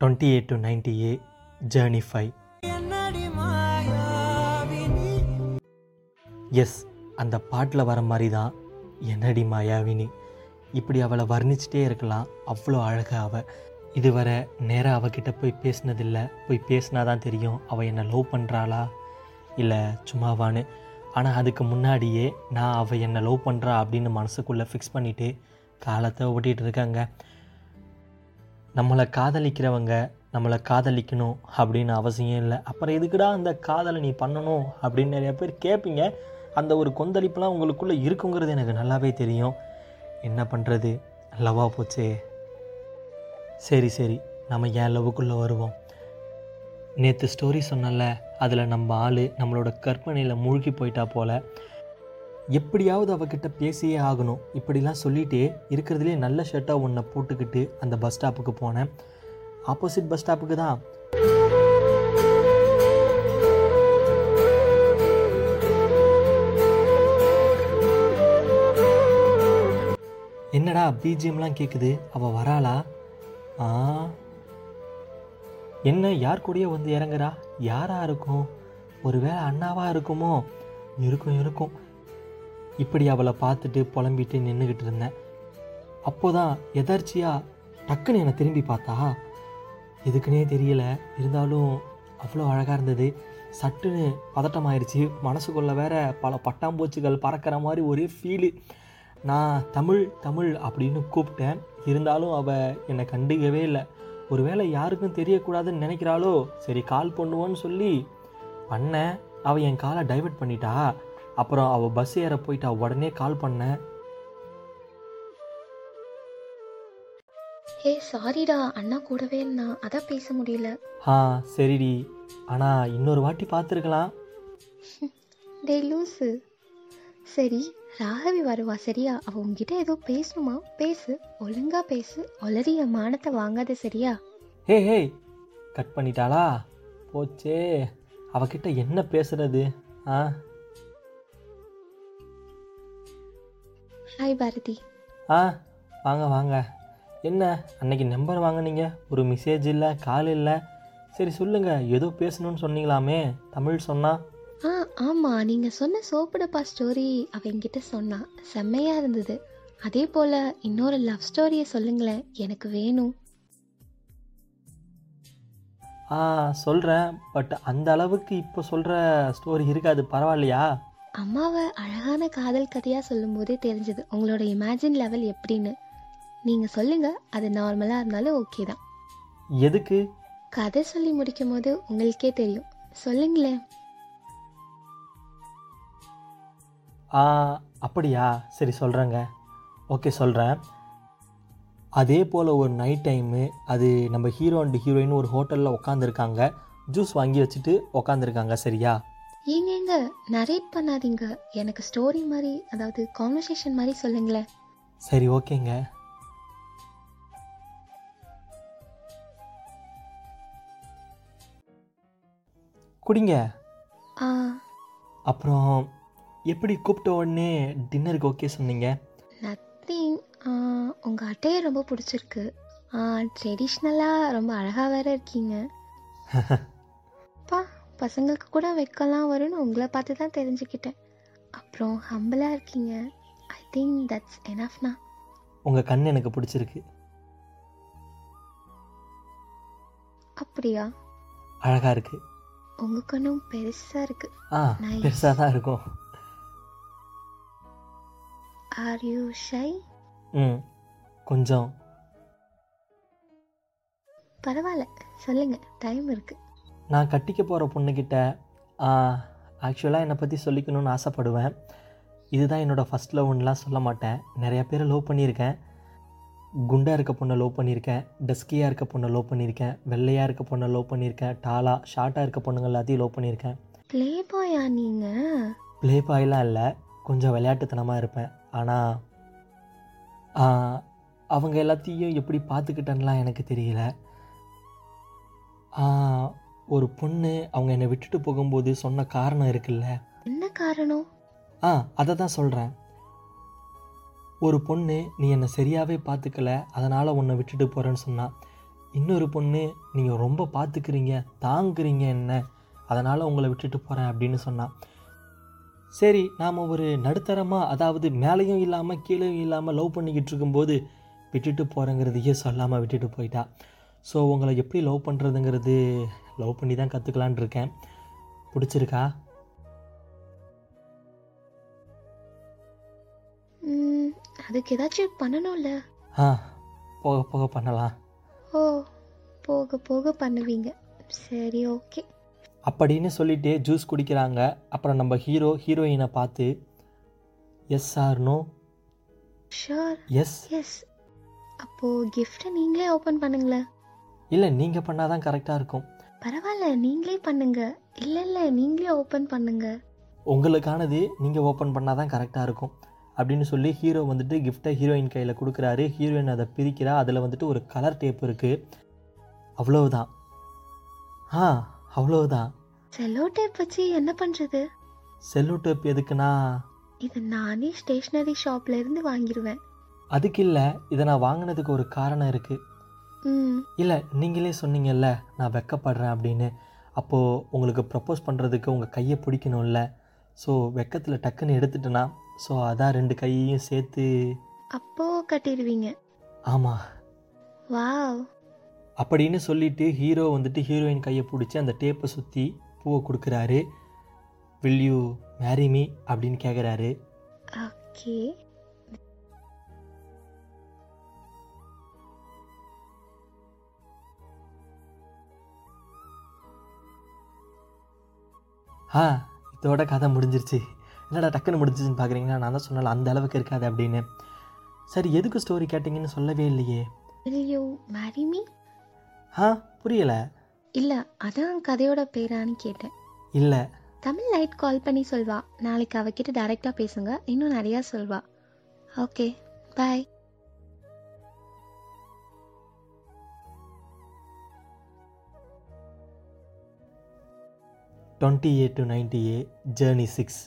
Twenty eight to ninety a journey five yes அந்த பாட்டில் வர மாதிரி தான் என்னடி மாயாவினி? இப்படி அவளை வர்ணிச்சிட்டே இருக்கலாம் அவ்வளோ அழகா அவ. இதுவரை நேராக அவகிட்ட போய் பேசினதில்லை போய் பேசினா தான் தெரியும் அவள் என்னை லவ் பண்ணுறாளா இல்லை சும்மாவான்னு. ஆனால் அதுக்கு முன்னாடியே நான் அவள் என்னை லவ் பண்ணுறா அப்படின்னு மனசுக்குள்ளே ஃபிக்ஸ் பண்ணிவிட்டு காலத்தை ஓட்டிகிட்டு இருக்காங்க. நம்மளை காதலிக்கிறவங்க நம்மளை காதலிக்கணும் அப்படின்னு அவசியம் இல்லை. அப்புறம் எதுக்குடா அந்த காதலை நீ பண்ணணும் அப்படின்னு நிறைய பேர் கேட்பீங்க. அந்த ஒரு கொந்தளிப்புலாம் உங்களுக்குள்ளே இருக்குங்கிறது எனக்கு நல்லாவே தெரியும். என்ன பண்ணுறது லவ்வாக போச்சே. சரி சரி. நம்ம ஏன் லவ்வுக்குள்ளே வருவோம்? நேற்று ஸ்டோரி சொன்னல அதில் நம்ம ஆள் நம்மளோட கற்பனையில் மூழ்கி போயிட்டா போல. எப்படியாவது அவகிட்ட பேசியே ஆகணும். இப்படிலாம் சொல்லிட்டு இருக்கிறதுலே நல்ல ஷர்ட்டாக ஒன்றை போட்டுக்கிட்டு அந்த பஸ் ஸ்டாப்புக்கு போனேன். ஆப்போசிட் பஸ் ஸ்டாப்புக்கு தான். என்னடா பிஜிஎம்லாம் கேட்குது அவள் வராளா? ஆ. என்ன யார் கூடயே வந்து இறங்குறா? யாராக இருக்கும்? ஒருவேளை அண்ணாவாக இருக்குமோ? இருக்கும் இருக்கும். இப்படி அவளை பார்த்துட்டு புலம்பிட்டு நின்றுக்கிட்டு இருந்தேன். அப்போதான் எதர்ச்சியாக டக்குன்னு என்னை திரும்பி பார்த்தா எதுக்குன்னே தெரியல. இருந்தாலும் அவ்வளோ அழகாக இருந்தது. சட்டுன்னு பதட்டமாயிருச்சு. மனசுக்குள்ளே வேற பல பட்டாம்பூச்சிகள் பறக்கிற மாதிரி ஒரே ஃபீலு நான் தமிழ் தமிழ் அப்படின்னு கூப்பிட்டேன். இருந்தாலும் அவள் என்னை கண்டுக்கவே இல்லை. ஒருவேளை யாருக்கும் தெரியக்கூடாதுன்னு நினைக்கிறாளோ சரி கால் பண்ணுவோன்னு சொல்லி பண்ணேன். அவள் என் காலை டைவர்ட் பண்ணிட்டா. அப்புறம் அவள் பஸ் ஏற போயிட்டா உடனே கால் பண்ணேன் ஹே சாரிடா அண்ணா கூடவே இருந்தான் அதான் பேச முடியல. ஆ சரிடி. ஆனால் இன்னொரு வாட்டி பார்த்துருக்கலாம் டே லூசு. சரி ராகவி வருவா சரியா? அவ உன்கிட்ட ஏதோ பேசணுமா? பேசு ஒழுங்கா பேசு. ஒளரி என் மானத்தை வாங்காத சரியா? ஹே ஹே கட் பண்ணிட்டாளா? போச்சே. அவகிட்ட என்ன பேசுறது? ஆ? ஹாய் பாரதி. ஆ வாங்க வாங்க. என்ன அன்னைக்கு நம்பர் வாங்குனீங்க? ஒரு மெசேஜ் இல்லை கால் இல்லை. சரி சொல்லுங்க. ஏதோ பேசணும்னு சொன்னீங்களாமே. தமிழ் சொன்னா? ஆ ஆமாம் நீங்கள் சொன்ன சோப்புடப்பா ஸ்டோரி அவ என்கிட்ட சொன்னா. செம்மையா இருந்தது. அதே போல் இன்னொரு லவ் ஸ்டோரியை சொல்லுங்களேன். எனக்கு வேணும். ஆ சொல்கிறேன் பட் அந்த அளவுக்கு இப்போ சொல்கிற ஸ்டோரி இருக்காது. பரவாயில்லையா? அம்மாவை அழகான காதல் கதையாக சொல்லும்போதே தெரிஞ்சது. உங்களோட இமேஜின் லெவல் எப்படின்னு. நீங்கள் சொல்லுங்கள் அது நார்மலாக இருந்தாலும் ஓகே தான். எதுக்கு? கதை சொல்லி முடிக்கும் போது உங்களுக்கே தெரியும். சொல்லுங்களேன். ஆ அப்படியா? சரி சொல்கிறேங்க ஓகே சொல்கிறேன் அதே போல் ஒரு நைட் டைமு அது நம்ம ஹீரோ அண்ட் ஹீரோயின் ஒரு ஹோட்டலில் உட்காந்துருக்காங்க ஜூஸ் வாங்கி வச்சுட்டு உட்காந்துருக்காங்க சரியா? ஏங்க நரேட் பண்ணாதீங்க. எனக்கு ஸ்டோரி மாதிரி அதாவது கான்வர்சேஷன் மாதிரி சொல்லுங்களேன். சரி ஓகேங்க. குடிங்க. ஆ. அப்புறம் எப்படி கூப்பிட்ட உடனே டின்னருக்கு ஓகே சொன்னீங்க? நத்திங் உங்கள் அட்டையை ரொம்ப பிடிச்சிருக்கு. ட்ரெடிஷ்னலாக ரொம்ப அழகாக வேற இருக்கீங்க. பா. பசங்களுக்கு கூட வைக்கலாம் வரும்னு உங்களை பார்த்து தான் தெரிஞ்சுக்கிட்டேன். அப்புறம் ஹம்பிளாக இருக்கீங்க. ஐ திங்க் தட்ஸ் எனஃப்னா உங்கள் கண் எனக்கு பிடிச்சிருக்கு. அப்படியா? அழகாக இருக்குது உங்கள் கண்ணும் பெருசாக இருக்கு. ஆ. பெருசாக தான் இருக்கும். ஆர் யூ ஷை ம் கொஞ்சம். பரவாயில்ல. சொல்லுங்க டைம் இருக்கு. நான் கட்டிக்க போகிற பொண்ணுக்கிட்ட ஆக்சுவலாக என்னை பற்றி சொல்லிக்கணும்னு ஆசைப்படுவேன். இதுதான் என்னோடய ஃபஸ்ட் லவ்னுலாம் சொல்ல மாட்டேன். நிறைய பேரை லவ் பண்ணியிருக்கேன். குண்டாக இருக்க பொண்ணை லவ் பண்ணியிருக்கேன். டஸ்கியாக இருக்க பொண்ணை லவ் பண்ணியிருக்கேன். வெள்ளையாக இருக்க பொண்ணை லவ் பண்ணியிருக்கேன். டாலாக ஷார்ட்டாக இருக்க பொண்ணுங்க எல்லாத்தையும் லவ் பண்ணியிருக்கேன். ப்ளே பாயா நீங்க? ப்ளே பாய்லாம் இல்லை. கொஞ்சம் விளையாட்டுத்தனமாக இருப்பேன். ஆனால் அவங்க எல்லாத்தையும் எப்படி பார்த்துக்கிட்டேன்லாம் எனக்கு தெரியல. ஒரு பொண்ணு அவங்க என்னை விட்டுட்டு போகும்போது சொன்ன காரணம் இருக்குல்ல? என்ன காரணம்? ஆ அதை தான் சொல்கிறேன் ஒரு பொண்ணு நீ என்னை சரியாகவே பார்த்துக்கல அதனால் உன்னை விட்டுட்டு போகிறேன்னு சொன்னா இன்னொரு பொண்ணு நீங்கள் ரொம்ப பார்த்துக்கிறீங்க தாங்குறீங்க என்ன அதனால் உங்களை விட்டுட்டு போகிறேன் அப்படின்னு சொன்னான் சரி நாம் ஒரு நடுத்தரமாக அதாவது மேலேயும் இல்லாமல் கீழேயும் இல்லாமல் லவ் பண்ணிக்கிட்டு இருக்கும்போது விட்டுட்டு போகிறேங்கிறதையே சொல்லாமல் விட்டுட்டு போயிட்டா. ஸோ உங்களை எப்படி லவ் பண்ணுறதுங்கிறது லவ் பண்ணி தான் கற்றுக்கலான் இருக்கேன். பிடிச்சிருக்கா? அதுக்கு ஏதாச்சும் பண்ணணும்ல? ஆ போக போக பண்ணலாம். ஓ போக போக பண்ணுவீங்க. சரி ஓகே. அப்படின்னு சொல்லிட்டு ஜூஸ் குடிக்கிறாங்க. அப்புறம் நம்ம ஹீரோ ஹீரோயினை பார்த்து yes or no sure yes yes அப்போது கிஃப்ட்டை நீங்களே ஓப்பன் பண்ணுங்களேன். இல்லை நீங்கள் பண்ணால் தான் கரெக்டாக இருக்கும். பரவாயில்ல நீங்களே பண்ணுங்க. இல்லை இல்லை நீங்களே ஓப்பன் பண்ணுங்க. உங்களுக்கானது நீங்கள் ஓப்பன் பண்ணால் தான் கரெக்டாக இருக்கும். அப்படின்னு சொல்லி ஹீரோ வந்துட்டு கிஃப்ட்டை ஹீரோயின் கையில் கொடுக்குறாரு. ஹீரோயின் அதை பிரிக்கிறா. அதில் வந்துட்டு ஒரு கலர் டேப் இருக்குது அவ்வளவுதான். ஆ அவ்வளவுதான். செல்லோ டேப் வச்சு என்ன பண்ணுறது செல்லோ டேப் எதுக்குன்னா? இது நானே ஸ்டேஷ்னரி ஷாப்ல இருந்து வாங்கிடுவேன் அதுக்கு இல்லை இதை நான் வாங்கினதுக்கு ஒரு காரணம் இருக்குது இல்லை நீங்களே சொன்னீங்கல்ல நான் வெக்கப்படுறேன் அப்படின்னு. அப்போது உங்களுக்கு ப்ரப்போஸ் பண்ணுறதுக்கு உங்கள் கையை பிடிக்கணும்ல. ஸோ வெக்கத்தில் டக்குன்னு எடுத்துட்டேன்னா ஸோ அதான் ரெண்டு கையையும் சேர்த்து அப்போ கட்டிடுவீங்க. ஆமாம் வாவ். அப்படின்னு சொல்லிட்டு ஹீரோ வந்துட்டு ஹீரோயின் கையை பிடிச்சி அந்த டேப்பை சுற்றி பூவை கொடுக்குறாரு. வில் யூ மேரி மீ அப்படின்னு கேட்குறாரு ஓகே ஆ இதோட கதை முடிஞ்சிருச்சு. என்னடா டக்குன்னு முடிஞ்சிச்சுன்னு பார்க்குறீங்கன்னா நான் தான் சொன்னல அந்த அளவுக்கு இருக்காது அப்படின்னு. சரி எதுக்கு ஸ்டோரி கேட்டிங்கன்னு சொல்லவே இல்லையே. marry me? ஆ புரியலை. இல்லை அதான் கதையோட பேரான்னு கேட்டேன். இல்லை. தமிழ் லைட் கால் பண்ணி சொல்வா. நாளைக்கு அவகிட்ட டைரெக்டாக பேசுங்க. இன்னும் நிறையா சொல்வா. Okay bye twenty a to ninety a journey six